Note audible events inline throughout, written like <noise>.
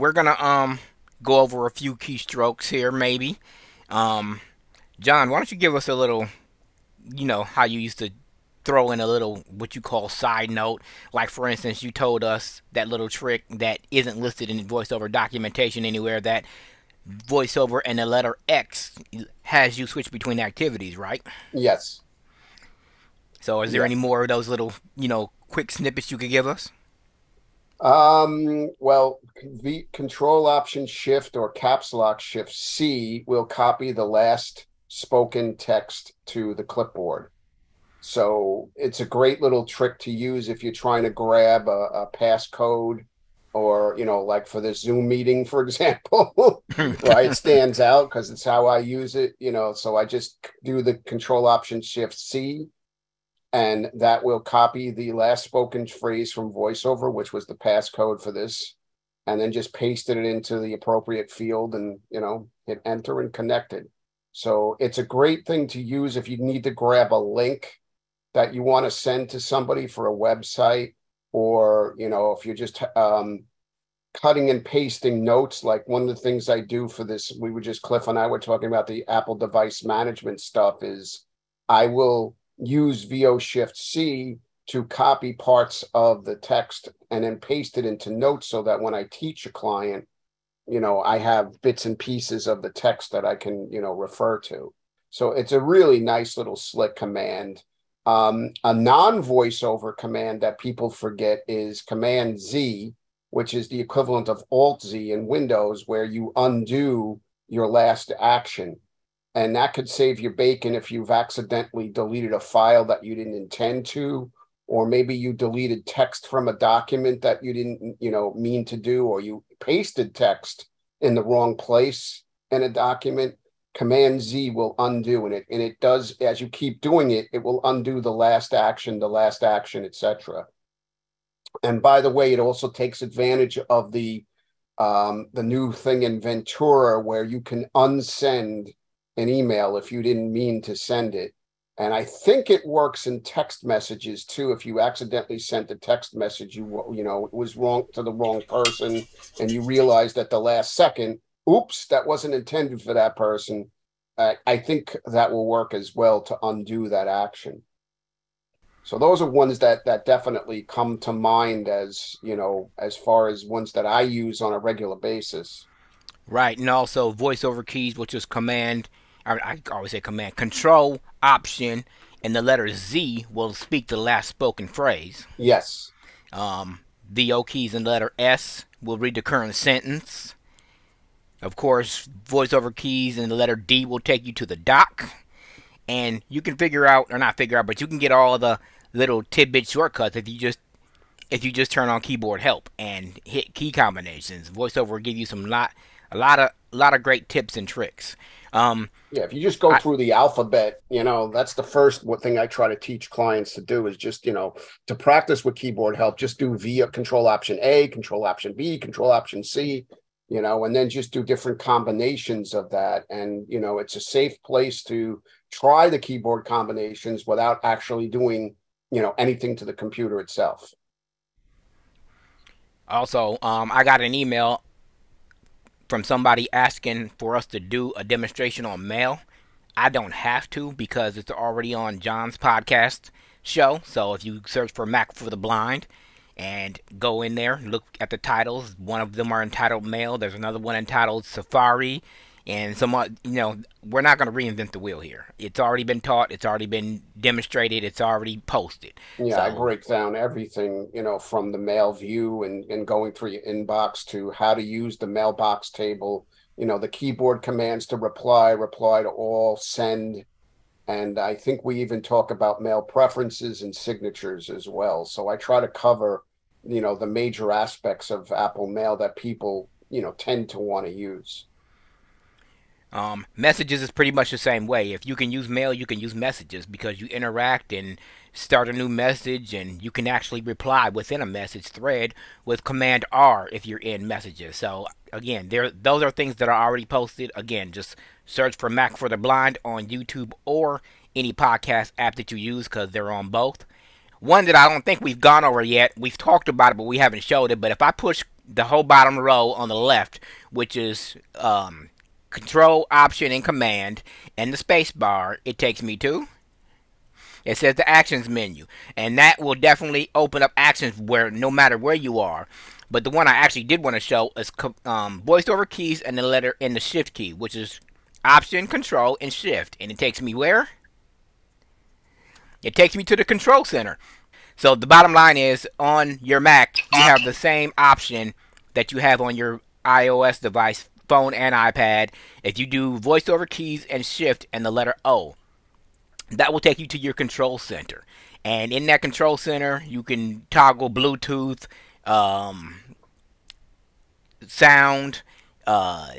we're gonna um go over a few keystrokes here, maybe. Um, John, why don't you give us a little, you know, how you used to throw in a little what you call side note. Like for instance, you told us that little trick that isn't listed in voiceover documentation anywhere that voiceover and the letter X has you switch between activities, right? Yes. So is there yeah. any more of those little, you know, quick snippets you could give us? Um, well, the control option shift or caps lock shift C will copy the last spoken text to the clipboard. So it's a great little trick to use if you're trying to grab a, a passcode or, you know, like for the Zoom meeting, for <laughs> example, right? It stands out because it's how I use it, you know. So I just do the control option shift C and that will copy the last spoken phrase from voiceover, which was the passcode for this, and then just pasted it into the appropriate field and, you know, hit enter and connect it. So it's a great thing to use if you need to grab a link that you want to send to somebody for a website or you know if you're just um, cutting and pasting notes like one of the things i do for this we were just cliff and i were talking about the apple device management stuff is i will use vo shift c to copy parts of the text and then paste it into notes so that when i teach a client you know i have bits and pieces of the text that i can you know refer to so it's a really nice little slick command um, a non voiceover command that people forget is Command Z, which is the equivalent of Alt Z in Windows, where you undo your last action. And that could save your bacon if you've accidentally deleted a file that you didn't intend to, or maybe you deleted text from a document that you didn't, you know, mean to do, or you pasted text in the wrong place in a document command Z will undo and it and it does as you keep doing it, it will undo the last action, the last action, etc. And by the way, it also takes advantage of the um, the new thing in Ventura where you can unsend an email if you didn't mean to send it. And I think it works in text messages too. If you accidentally sent a text message, you you know it was wrong to the wrong person, and you realized at the last second, oops, that wasn't intended for that person. Uh, I think that will work as well to undo that action. So those are ones that that definitely come to mind as you know as far as ones that I use on a regular basis. Right, and also voiceover keys, which is command. I, I always say command, control, option, and the letter Z will speak the last spoken phrase. Yes. Um, O keys and letter S will read the current sentence. Of course, voiceover keys and the letter D will take you to the dock. And you can figure out, or not figure out, but you can get all the little tidbit shortcuts if you just if you just turn on keyboard help and hit key combinations. VoiceOver will give you some lot a lot of a lot of great tips and tricks. Um, yeah, if you just go I, through the alphabet, you know that's the first thing I try to teach clients to do is just you know to practice with keyboard help. Just do via Control Option A, Control Option B, Control Option C, you know, and then just do different combinations of that. And, you know, it's a safe place to try the keyboard combinations without actually doing, you know, anything to the computer itself. Also, um, I got an email from somebody asking for us to do a demonstration on mail. I don't have to because it's already on John's podcast show. So if you search for Mac for the Blind, and go in there, look at the titles. One of them are entitled Mail. There's another one entitled Safari, and some. Uh, you know, we're not going to reinvent the wheel here. It's already been taught. It's already been demonstrated. It's already posted. Yeah, so, I break down everything. You know, from the mail view and and going through your inbox to how to use the mailbox table. You know, the keyboard commands to reply, reply to all, send. And I think we even talk about mail preferences and signatures as well. So I try to cover you know the major aspects of Apple Mail that people you know tend to want to use. Um, messages is pretty much the same way. If you can use mail, you can use messages because you interact and start a new message, and you can actually reply within a message thread with Command R if you're in messages. So again, there those are things that are already posted. Again, just search for Mac for the Blind on YouTube or any podcast app that you use because they're on both. One that I don't think we've gone over yet. We've talked about it, but we haven't showed it. But if I push the whole bottom row on the left, which is um, Control, Option, and Command, and the space bar, it takes me to. It says the Actions menu, and that will definitely open up actions where no matter where you are. But the one I actually did want to show is um, voice over keys and the letter and the Shift key, which is Option, Control, and Shift, and it takes me where? It takes me to the Control Center. So the bottom line is on your Mac, you have the same option that you have on your iOS device, phone and iPad. If you do voiceover keys and shift and the letter O, that will take you to your control center. And in that control center, you can toggle Bluetooth, um, sound, uh,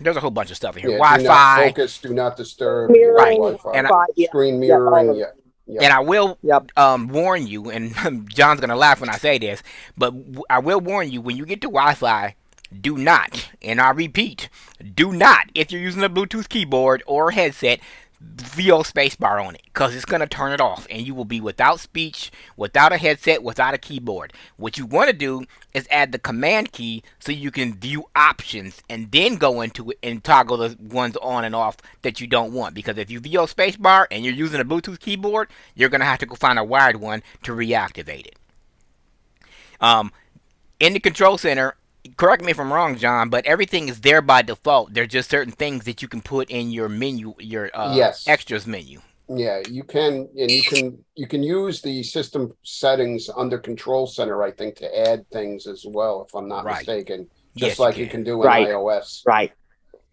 there's a whole bunch of stuff in here. Yeah, Wi-Fi, do focus, do not disturb, Mirroring, Wi-Fi, And Wi-Fi, yeah. screen Yeah, mirroring. Yeah, yeah. And I will Yep. um, warn you, and <laughs> John's gonna laugh when I say this, but w- I will warn you when you get to Wi-Fi, do not, and I repeat, do not, if you're using a Bluetooth keyboard or headset, VO spacebar on it, because it's gonna turn it off, and you will be without speech, without a headset, without a keyboard. What you want to do is add the command key so you can view options, and then go into it and toggle the ones on and off that you don't want. Because if you VO spacebar and you're using a Bluetooth keyboard, you're gonna have to go find a wired one to reactivate it. Um, in the control center, correct me if I'm wrong, John, but everything is there by default. There's just certain things that you can put in your menu, your uh, Yes. extras menu. Yeah, you can, and you can you can use the system settings under Control Center, I think, to add things as well, if I'm not Right. mistaken. Yes, Just you like you can. can do in Right. iOS. Right.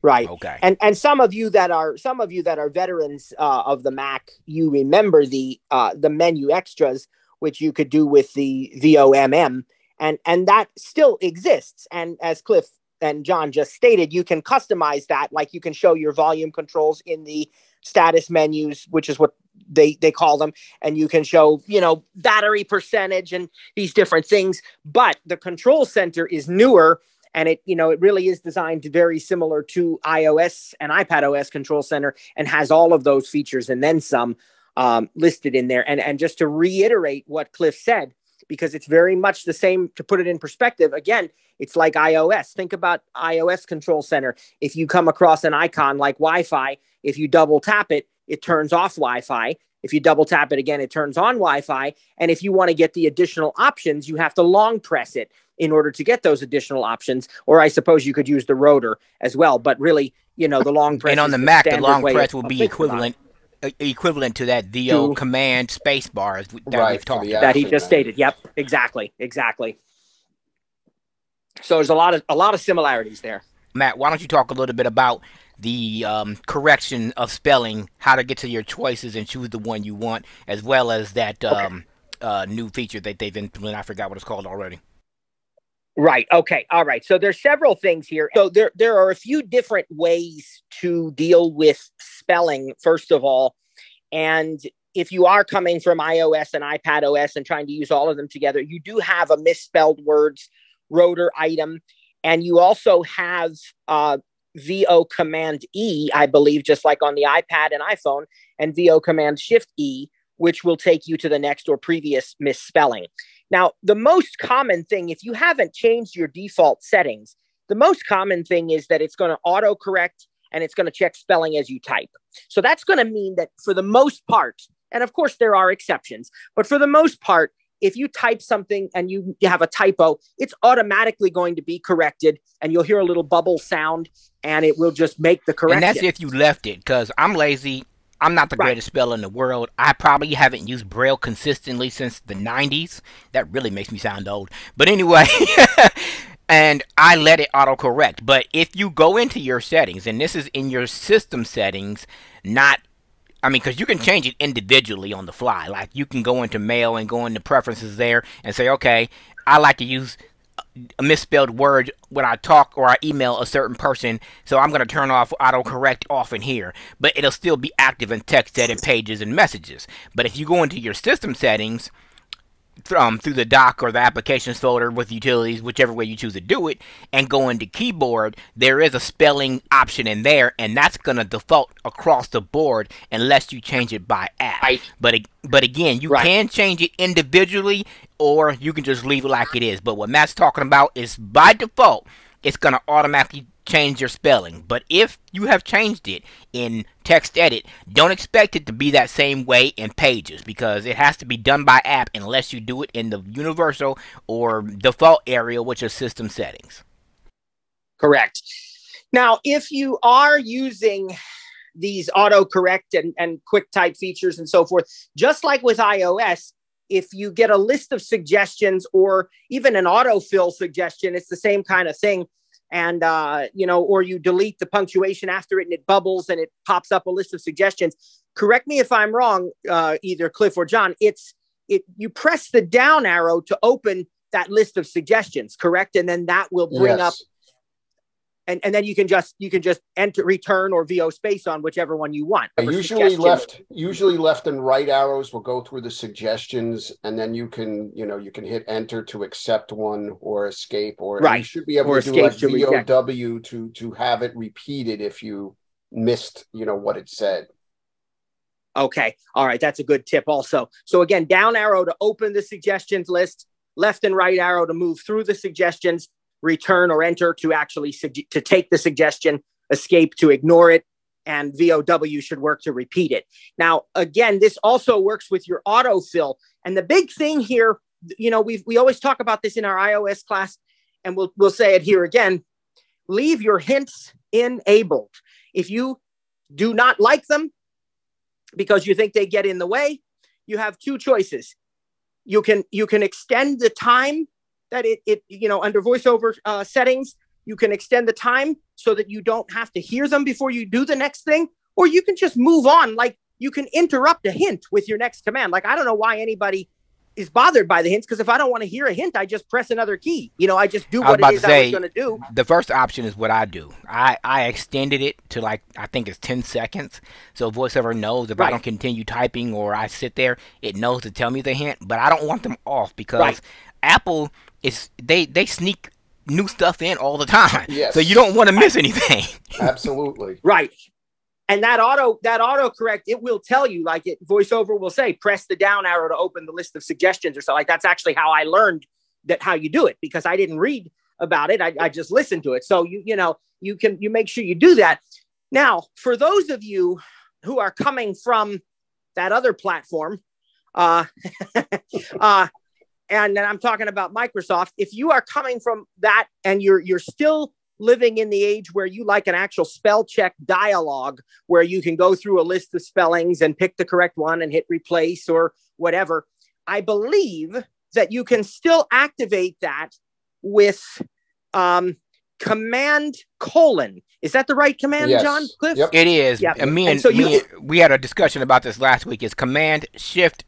Right. Okay. And and some of you that are some of you that are veterans uh, of the Mac, you remember the uh, the menu extras, which you could do with the VOMM, and and that still exists. And as Cliff and John just stated, you can customize that. Like you can show your volume controls in the status menus, which is what they they call them, and you can show you know battery percentage and these different things. But the control center is newer and it you know it really is designed very similar to ios and ipad os control center and has all of those features and then some um, listed in there and and just to reiterate what cliff said because it's very much the same to put it in perspective again it's like ios think about ios control center if you come across an icon like wi-fi if you double tap it it turns off wi-fi if you double tap it again it turns on wi-fi and if you want to get the additional options you have to long press it in order to get those additional options. Or I suppose you could use the rotor as well. But really, you know, the long press. and on is the Mac, the long press will be equivalent equivalent to that VO To- command space bars that Right, we've talked about. that he just stated. Yep, exactly, exactly. So there's a lot of a lot of similarities there. Matt, why don't you talk a little bit about the um, correction of spelling, how to get to your choices and choose the one you want, as well as that um, uh, new feature that they've implemented. I forgot what it's called already. Right. Okay. All right. So there's several things here. So there there are a few different ways to deal with spelling. First of all, and if you are coming from iOS and iPad OS and trying to use all of them together, you do have a misspelled words rotor item, and you also have uh, VO Command E, I believe, just like on the iPad and iPhone, and VO Command Shift E, which will take you to the next or previous misspelling. Now, the most common thing, if you haven't changed your default settings, the most common thing is that it's going to autocorrect and it's going to check spelling as you type. So that's going to mean that for the most part, and of course there are exceptions, but for the most part, if you type something and you have a typo, it's automatically going to be corrected and you'll hear a little bubble sound and it will just make the correction. And that's if you left it, because I'm lazy. I'm not the Right. greatest speller in the world. I probably haven't used Braille consistently since the 90s. That really makes me sound old. But anyway, <laughs> and I let it autocorrect. But if you go into your settings, and this is in your system settings, not I mean, because you can change it individually on the fly. Like you can go into mail and go into preferences there and say, okay, I like to use a misspelled word when I talk or I email a certain person, so I'm going to turn off autocorrect off in here. But it'll still be active in text edit pages and messages. But if you go into your system settings, um, through the dock or the applications folder with utilities, whichever way you choose to do it, and go into keyboard, there is a spelling option in there, and that's going to default across the board unless you change it by app. Right. But but again, you Right. can change it individually or you can just leave it like it is. But what Matt's talking about is by default, it's going to automatically change your spelling. But if you have changed it in text edit, don't expect it to be that same way in pages because it has to be done by app unless you do it in the universal or default area, which is system settings. Correct. Now, if you are using these autocorrect and, and quick type features and so forth, just like with iOS, if you get a list of suggestions or even an autofill suggestion, it's the same kind of thing. And, uh, you know, or you delete the punctuation after it and it bubbles and it pops up a list of suggestions. Correct me if I'm wrong, uh, either Cliff or John. It's it you press the down arrow to open that list of suggestions, correct? And then that will bring yes. up and, and then you can just you can just enter return or vo space on whichever one you want. Usually left usually left and right arrows will go through the suggestions and then you can you know you can hit enter to accept one or escape or right. you should be able or to do like to vow to to have it repeated if you missed you know what it said. Okay. All right. That's a good tip also. So again down arrow to open the suggestions list left and right arrow to move through the suggestions return or enter to actually to take the suggestion, escape to ignore it, and VOW should work to repeat it. Now, again, this also works with your autofill. And the big thing here, you know, we we always talk about this in our iOS class, and we'll we'll say it here again. Leave your hints enabled. If you do not like them because you think they get in the way, you have two choices. You can you can extend the time that it, it you know, under voiceover uh, settings, you can extend the time so that you don't have to hear them before you do the next thing, or you can just move on. Like you can interrupt a hint with your next command. Like I don't know why anybody is bothered by the hints because if I don't want to hear a hint, I just press another key. You know, I just do what it is say, I was going to do. The first option is what I do. I I extended it to like I think it's ten seconds, so VoiceOver knows if right. I don't continue typing or I sit there, it knows to tell me the hint. But I don't want them off because right. Apple is they they sneak new stuff in all the time. <laughs> Yes. So you don't want to miss anything. <laughs> Absolutely. right. And that auto that auto correct it will tell you like it voiceover will say press the down arrow to open the list of suggestions or so like that's actually how I learned that how you do it because I didn't read about it I, I just listened to it so you you know you can you make sure you do that now for those of you who are coming from that other platform uh, <laughs> uh and then I'm talking about Microsoft. If you are coming from that and you're you're still living in the age where you like an actual spell check dialogue where you can go through a list of spellings and pick the correct one and hit replace or whatever, I believe that you can still activate that with um, command colon. Is that the right command, yes. John Cliff? Yep. It is. Yep. And me and, and so me, you, we had a discussion about this last week. Is command shift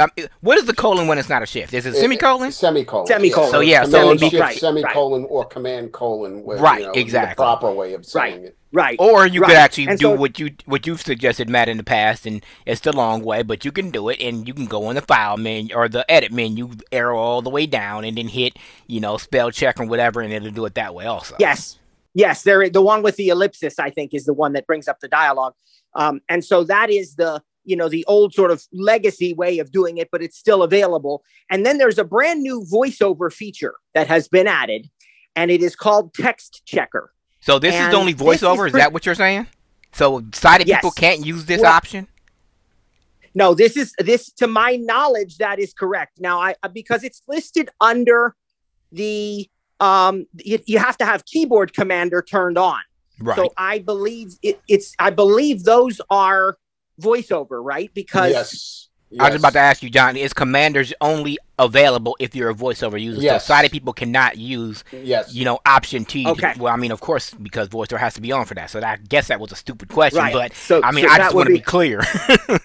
um, what is the colon when it's not a shift? Is it a semicolon? Semicolon. Semicolon. So yeah, so shift, right, semicolon right. or command colon. With, right. You know, exactly. The proper way of saying right. it. Right. Or you right. could actually and do so, what you what you've suggested, Matt, in the past, and it's the long way, but you can do it, and you can go in the file menu or the edit menu, arrow all the way down, and then hit you know spell check or whatever, and it'll do it that way also. Yes. Yes, there. The one with the ellipsis, I think, is the one that brings up the dialogue, um, and so that is the you know the old sort of legacy way of doing it but it's still available. And then there's a brand new voiceover feature that has been added and it is called text checker. So this and is only voiceover? Is, is, that what you're saying? So sighted yes. people can't use this well, option? no this is this to my knowledge that is correct. Now i because it's listed under the um you, you have to have keyboard commander turned on. Right. So i believe it, it's i believe those are voiceover, right? Because yes. Yes. I was about to ask you, John. Is commanders only available if you're a voiceover user? Yes. So sighted people cannot use, yes. you know, option T. Okay. Well, I mean, of course, because voiceover has to be on for that. So I guess that was a stupid question, right. but so, I mean, so I just want to be... be clear.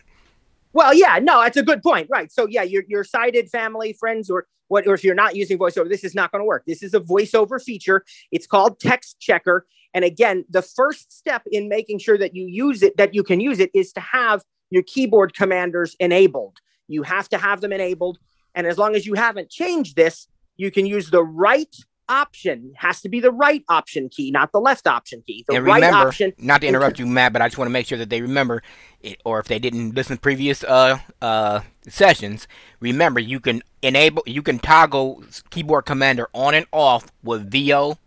<laughs> well, yeah, no, that's a good point, right? So yeah, your your sighted family, friends, or what, or if you're not using voiceover, this is not going to work. This is a voiceover feature. It's called Text Checker, and again, the first step in making sure that you use it, that you can use it, is to have your keyboard commanders enabled. You have to have them enabled. And as long as you haven't changed this, you can use the right option has to be the right option key, not the left option key. The and right option. not to interrupt you, Matt, but I just want to make sure that they remember, it, or if they didn't listen to previous uh, uh, sessions, remember you can enable, you can toggle keyboard commander on and off with VO,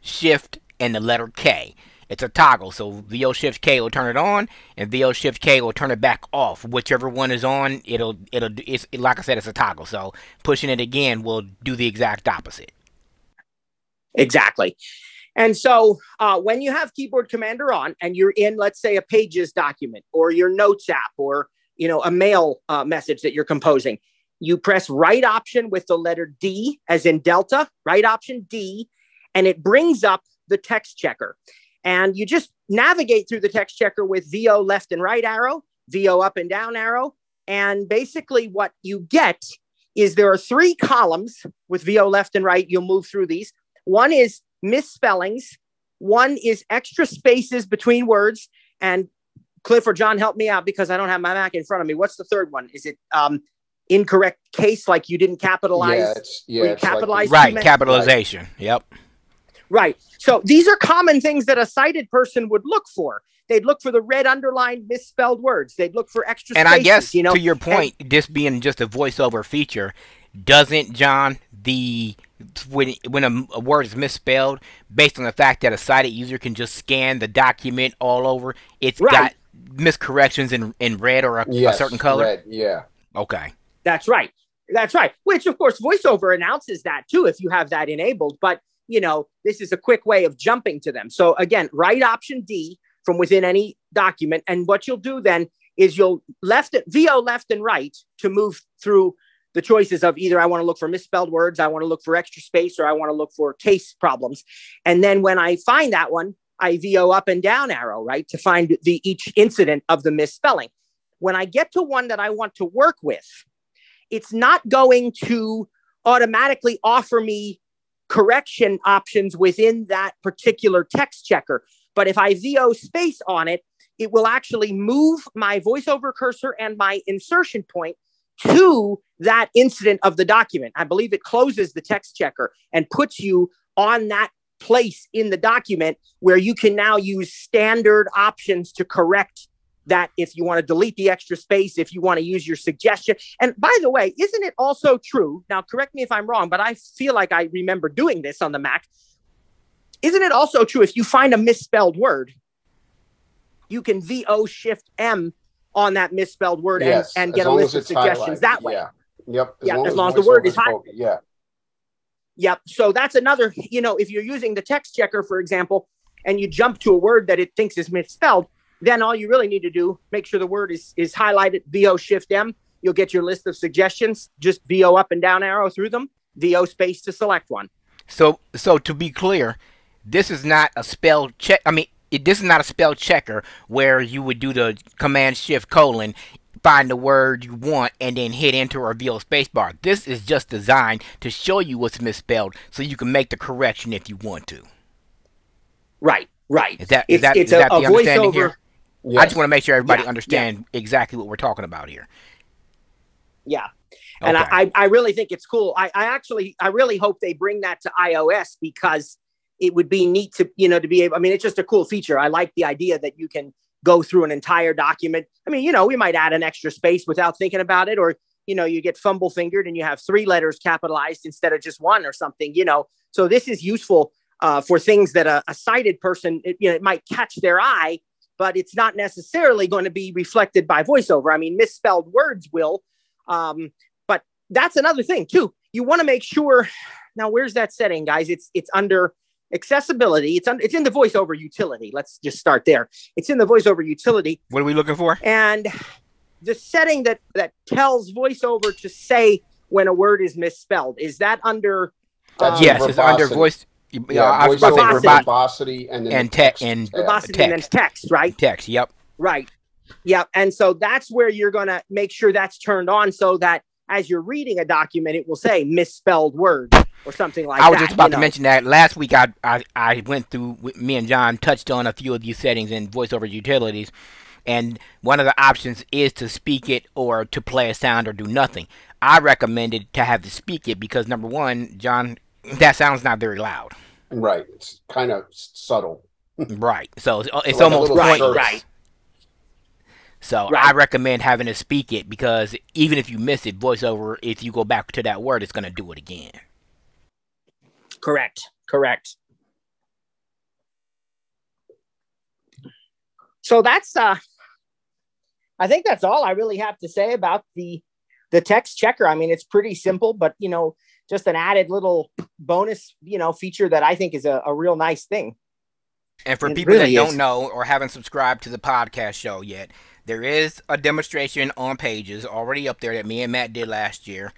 Shift, and the letter K. It's a toggle, so VO Shift K will turn it on, and VO Shift K will turn it back off. Whichever one is on, it'll it'll it's like I said, it's a toggle. So pushing it again will do the exact opposite. Exactly. And so uh, when you have keyboard commander on and you're in, let's say, a pages document or your notes app or you know a mail uh, message that you're composing, you press right option with the letter D as in Delta, right option D, and it brings up the text checker. And you just navigate through the text checker with VO left and right arrow, VO up and down arrow. And basically, what you get is there are three columns with VO left and right. You'll move through these. One is misspellings, one is extra spaces between words. And Cliff or John, help me out because I don't have my Mac in front of me. What's the third one? Is it um, incorrect case, like you didn't capitalize? Yeah, it's, yeah, you it's capitalize like, Right, meant- capitalization. Yep. Right. So these are common things that a sighted person would look for. They'd look for the red underlined misspelled words. They'd look for extra And spaces, I guess you know. to your point, this being just a voiceover feature, doesn't John the when when a, a word is misspelled, based on the fact that a sighted user can just scan the document all over, it's Right. got miscorrections in in red or a, yes, a certain color. red, yeah. Okay. That's right. That's right. Which, of course, voiceover announces that too if you have that enabled. But, you know, this is a quick way of jumping to them. So, again, right option D from within any document. And what you'll do then is you'll left it, VO left and right to move through the choices of either I want to look for misspelled words, I want to look for extra space, or I want to look for case problems. And then when I find that one, I VO up and down arrow, right, to find the each incident of the misspelling. When I get to one that I want to work with, it's not going to automatically offer me correction options within that particular text checker. But if I VO space on it, it will actually move my voiceover cursor and my insertion point to that incident of the document. I believe it closes the text checker and puts you on that place in the document where you can now use standard options to correct that if you want to delete the extra space, if you want to use your suggestion. And by the way, isn't it also true? Now, correct me if I'm wrong, but I feel like I remember doing this on the Mac. Isn't it also true if you find a misspelled word, you can VO Shift M on that misspelled word and- yes, and, as get a list of suggestions highlighted, that way? Yeah. Yep. Yeah, as long as the word is high- Yeah. Yep. So that's another, you know, if you're using the text checker, for example, and you jump to a word that it thinks is misspelled, then all you really need to do, make sure the word is, is highlighted, VO Shift M. You'll get your list of suggestions. Just VO up and down arrow through them, VO space to select one. So so to be clear, this is not a spell check. I mean, it, this is not a spell checker where you would do the command shift colon, find the word you want, and then hit enter or VO spacebar. This is just designed to show you what's misspelled, so you can make the correction if you want to. Right, right. Is that is It's, that, it's is that a, a the understanding voiceover. here? Yes. I just want to make sure everybody Yeah, understand exactly what we're talking about here. Yeah. And Okay. I, I really think it's cool. I, I actually, I really hope they bring that to iOS because it would be neat to, you know, to be able, I mean, it's just a cool feature. I like the idea that you can go through an entire document. I mean, you know, we might add an extra space without thinking about it, or, you know, you get fumble fingered and you have three letters capitalized instead of just one or something, you know. So this is useful uh, for things that a, a sighted person, it, you know, it might catch their eye, but it's not necessarily going to be reflected by voiceover. I mean, misspelled words will. Um, but that's another thing too. You want to make sure. Now, where's that setting, guys? It's it's under accessibility. It's on, it's in the voiceover utility. Let's just start there. It's in the voiceover utility, What are we looking for? and the setting that that tells voiceover to say when a word is misspelled is that under. Um, yes, it's under verbosity. voice. Yeah, Yeah, I was about to say voiceover verbosity and then and the text text and tab. verbosity and then text. text, right? text. Yep. Right. Yeah. And so that's where you're going to make sure that's turned on so that as you're reading a document, it will say misspelled word or something like that. I was just about to know. mention that last week. I, I I went through with- me and John touched on a few of these settings in voiceover utilities, and one of the options is to speak it or to play a sound or do nothing. I recommended to have to speak it because number one, John that sounds not very loud. Right. It's kind of subtle. Right. So it's, it's Like almost little pointless. right. So Right. I recommend having to speak it because even if you miss it, voiceover, if you go back to that word, it's going to do it again. Correct. Correct. So that's uh I think that's all I really have to say about the the text checker. I mean, it's pretty simple, but you know, just an added little bonus, you know, feature that I think is a, a real nice thing. And for It people that really don't know or haven't subscribed to the podcast show yet, there is a demonstration on pages already up there that me and Matt did last year.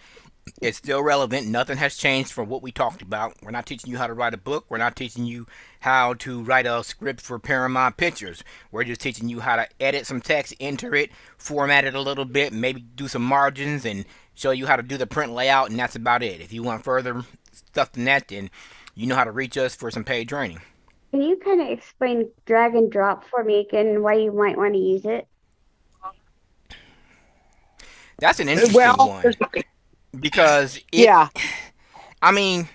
It's still relevant. Nothing has changed from what we talked about. We're not teaching you how to write a book. We're not teaching you how to write a script for Paramount Pictures. We're just teaching you how to edit some text, enter it, format it a little bit, maybe do some margins, and show you how to do the print layout, and that's about it. If you want further stuff than that, then you know how to reach us for some paid training. Can you kind of explain drag and drop for me again and why you might want to use it? That's an interesting well, one there's- because it, yeah, I mean,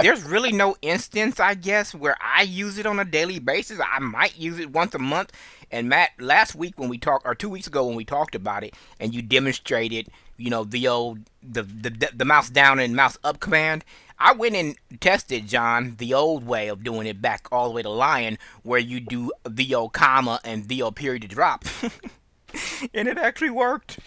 there's really no instance, I guess, where I use it on a daily basis. I might use it once a month. And Matt, last week when we talked, or two weeks ago when we talked about it, and you demonstrated, you know, the old the the the mouse down and mouse up command. I went and tested John the old way of doing it back all the way to Lion, where you do VO comma and VO period to drop, <laughs> and it actually worked.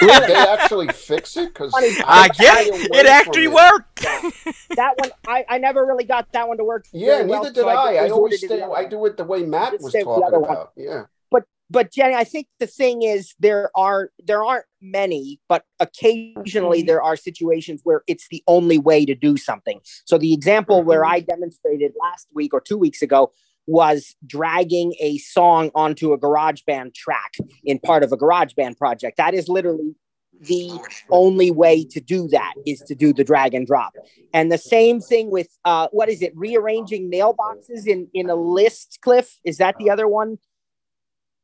Did they actually fix it? Because Funny, I guess it actually worked. <laughs> that one I, I never really got that one to work. Yeah, very well, neither did so I. I just always stay. I do it the way Matt was stay with the talking other one. about. Yeah. but but Jenny, I think the thing is there are there aren't many, but occasionally Okay. there are situations where it's the only way to do something. So the example where mm-hmm. I demonstrated last week or two weeks ago was dragging a song onto a GarageBand track in part of a GarageBand project. That is literally the only way to do that is to do the drag and drop. And the same thing with uh, what is it? Rearranging mailboxes in in a list. Cliff, is that the other one?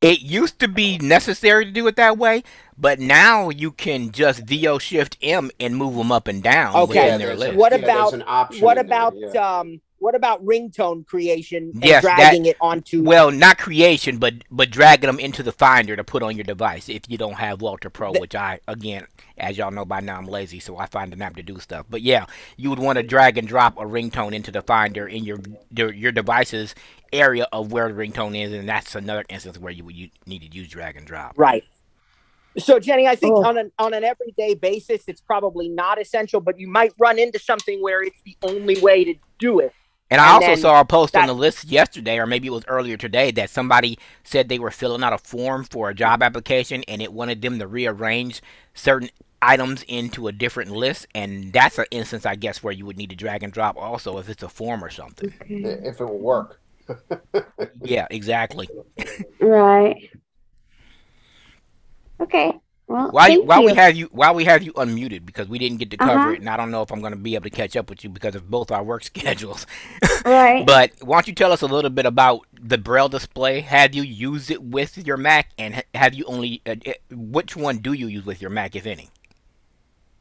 It used to be necessary to do it that way, but now you can just VO Shift M and move them up and down Okay. within their list. a- What yeah, about- an option What in there, about yeah. um what about ringtone creation and Yes, that- dragging it onto Well, not creation, but but dragging them into the Finder to put on your device if you don't have Waltr Pro, The- which I again, as y'all know by now, I'm lazy, so I find an app to do stuff. But yeah, you would want to drag and drop a ringtone into the Finder in your your, your device's area of where the ringtone is, and that's another instance where you would you need to use drag and drop. right. So Jenny, I think Oh. on an on an everyday basis it's probably not essential, but you might run into something where it's the only way to do it. And I And also saw a post on the list yesterday, or maybe it was earlier today, that somebody said they were filling out a form for a job application and it wanted them to rearrange certain items into a different list. And that's an instance, I guess, where you would need to drag and drop also if it's a form or something. Okay. If it will work. Yeah, exactly. <laughs> Right. Okay. Well, While, while we have you while we have you unmuted because we didn't get to cover Uh-huh. it, and I don't know if I'm going to be able to catch up with you because of both our work <laughs> schedules. right. But why don't you tell us a little bit about the Braille display? Have you used it with your Mac, and have you only? Uh, uh, which one do you use with your Mac, if any?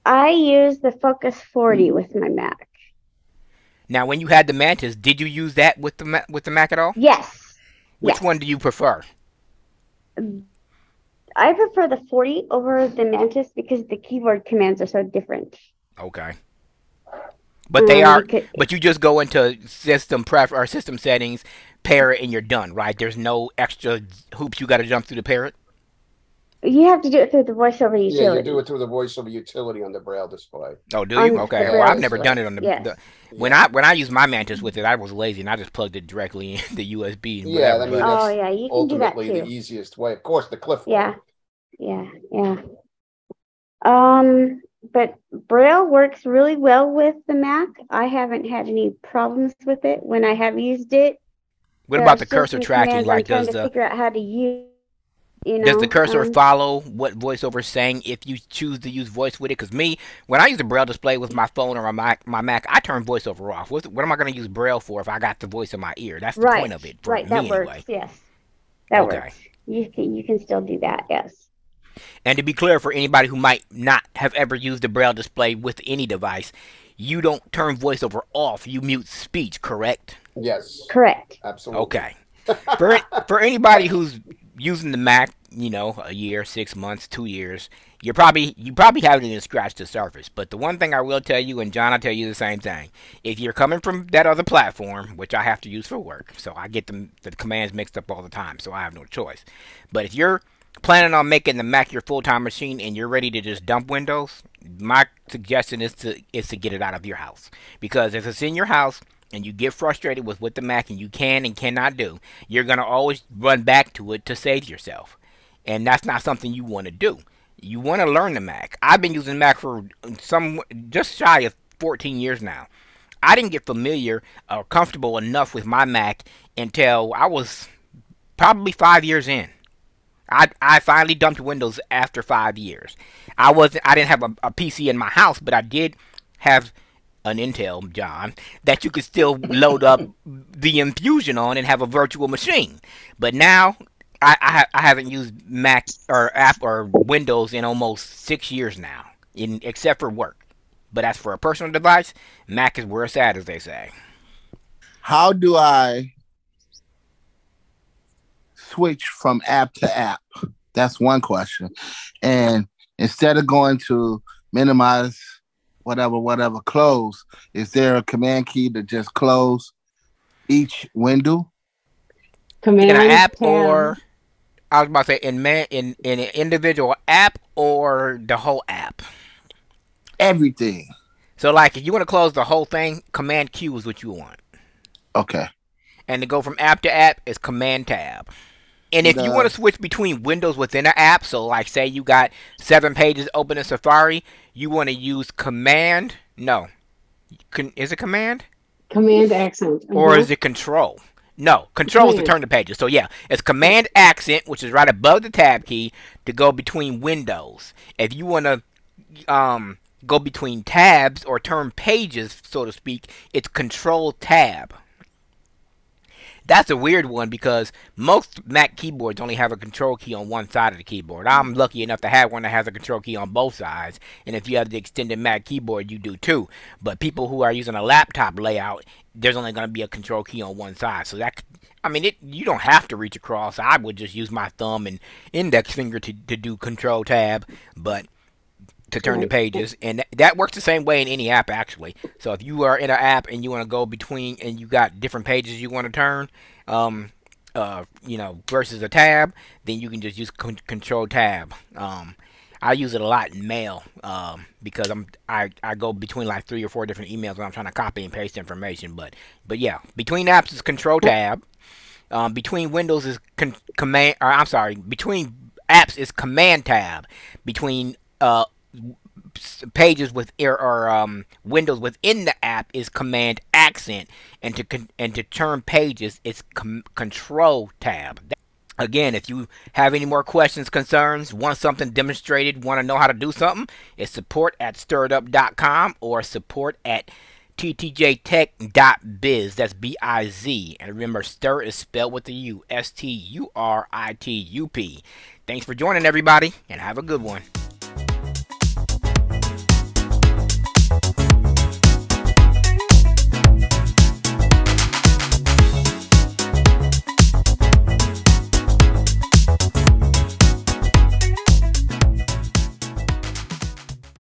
I use the Focus 40 with my Mac. Now, when you had the Mantis, did you use that with the with the Mac at all? Yes. Which yes. one do you prefer? I prefer the 40 over the Mantis because the keyboard commands are so different. Okay, but they Um, are. you could- But you just go into system pref or system settings, pair it, and you're done, right? There's no extra hoops you got to jump through to pair it. You have to do it through the voiceover utility. Yeah, you utility. do it through the voiceover utility on the Braille display. Oh, do you? the Okay. Well, I've never display. done it on the, Yes. the when I when I used my Mantis with it, I was lazy and I just plugged it directly in the USB. And Yeah, whatever, I mean, that's Oh yeah, you can do that Ultimately, the easiest way. Of course, the cliff. way. Yeah. Yeah, yeah. Um, but Braille works really well with the Mac. I haven't had any problems with it when I have used it. what There about the cursor tracking? Like, I'm does trying to the figure out how to use. You know, Does the cursor um, follow what voiceover is saying if you choose to use voice with it? Because me, when I use the braille display with my phone or my Mac, my Mac, I turn voiceover off. What, what am I going to use braille for if I got the voice in my ear? That's the right, point of it for right, me that anyway. works. Yes, that Okay. works. You can you can still do that. Yes. And to be clear, for anybody who might not have ever used the braille display with any device, you don't turn voiceover off. You mute speech, correct? Yes, Correct. absolutely. Okay. for for anybody who's using the Mac, you know, a year, six months, two years, you're probably you probably haven't even scratched the surface. But the one thing I will tell you, and John, I'll tell you the same thing. If you're coming from that other platform, which I have to use for work, so I get them the commands mixed up all the time, so I have no choice. But if you're planning on making the Mac your full time machine and you're ready to just dump Windows, my suggestion is to is to get it out of your house. Because if it's in your house and you get frustrated with what the Mac and you can and cannot do, you're gonna always run back to it to save yourself. And that's not something you want to do. You want to learn the Mac. I've been using Mac for some just shy of 14 years now. I didn't get familiar or comfortable enough with my Mac until I was probably five years in. I, I finally dumped Windows after five years. I wasn't I didn't have a, a PC in my house, but I did have an Intel, John, that you could still load up the Infusion on and have a virtual machine. But now I, I, I haven't used Mac or app or Windows in almost six years now, in except for work. But as for a personal device, Mac is where it's at, as they say. How do I switch from app to app? That's one question. And instead of going to minimize whatever, whatever, close, is there a command key to just close each window? Command In an app tab. or I was about to say in man in, in an individual app or the whole app. Everything. So like if you want to close the whole thing, Command Q is what you want. Okay. And to go from app to app is Command Tab. And if you want to switch between windows within an app, so like say you got seven pages open in Safari, you want to use Command. No, Con- is it Command command accent. or Mhm. is it Control? No, Control is to turn the pages. So yeah, it's Command Accent, which is right above the Tab key, to go between windows. If you want to um, go between tabs or turn pages, so to speak, it's Control Tab. That's a weird one because most Mac keyboards only have a control key on one side of the keyboard. I'm lucky enough to have one that has a control key on both sides, and if you have the extended Mac keyboard, you do too. But people who are using a laptop layout, there's only going to be a control key on one side. So that, I mean, it you don't have to reach across. I would just use my thumb and index finger to, to do Control Tab, but to turn the pages, and that works the same way in any app actually. So if you are in an app and you want to go between, and you got different pages you want to turn, um, uh, you know, versus a tab, then you can just use con- Control Tab. Um, I use it a lot in Mail um, because I'm I, I go between like three or four different emails when I'm trying to copy and paste information. But but yeah, between apps is Control Tab. Um, between Windows is con- Command. Or I'm sorry, between apps is Command Tab. Between uh, pages with or, or um, windows within the app is Command Accent, and to con- and to turn pages it's com- Control Tab. Again, if you have any more questions, concerns, want something demonstrated, want to know how to do something, it's support at sturitup.com or support at ttjtech.biz. That's B I Z. And remember, stir is spelled with a U. S T U R I T U P. Thanks for joining, everybody, and have a good one.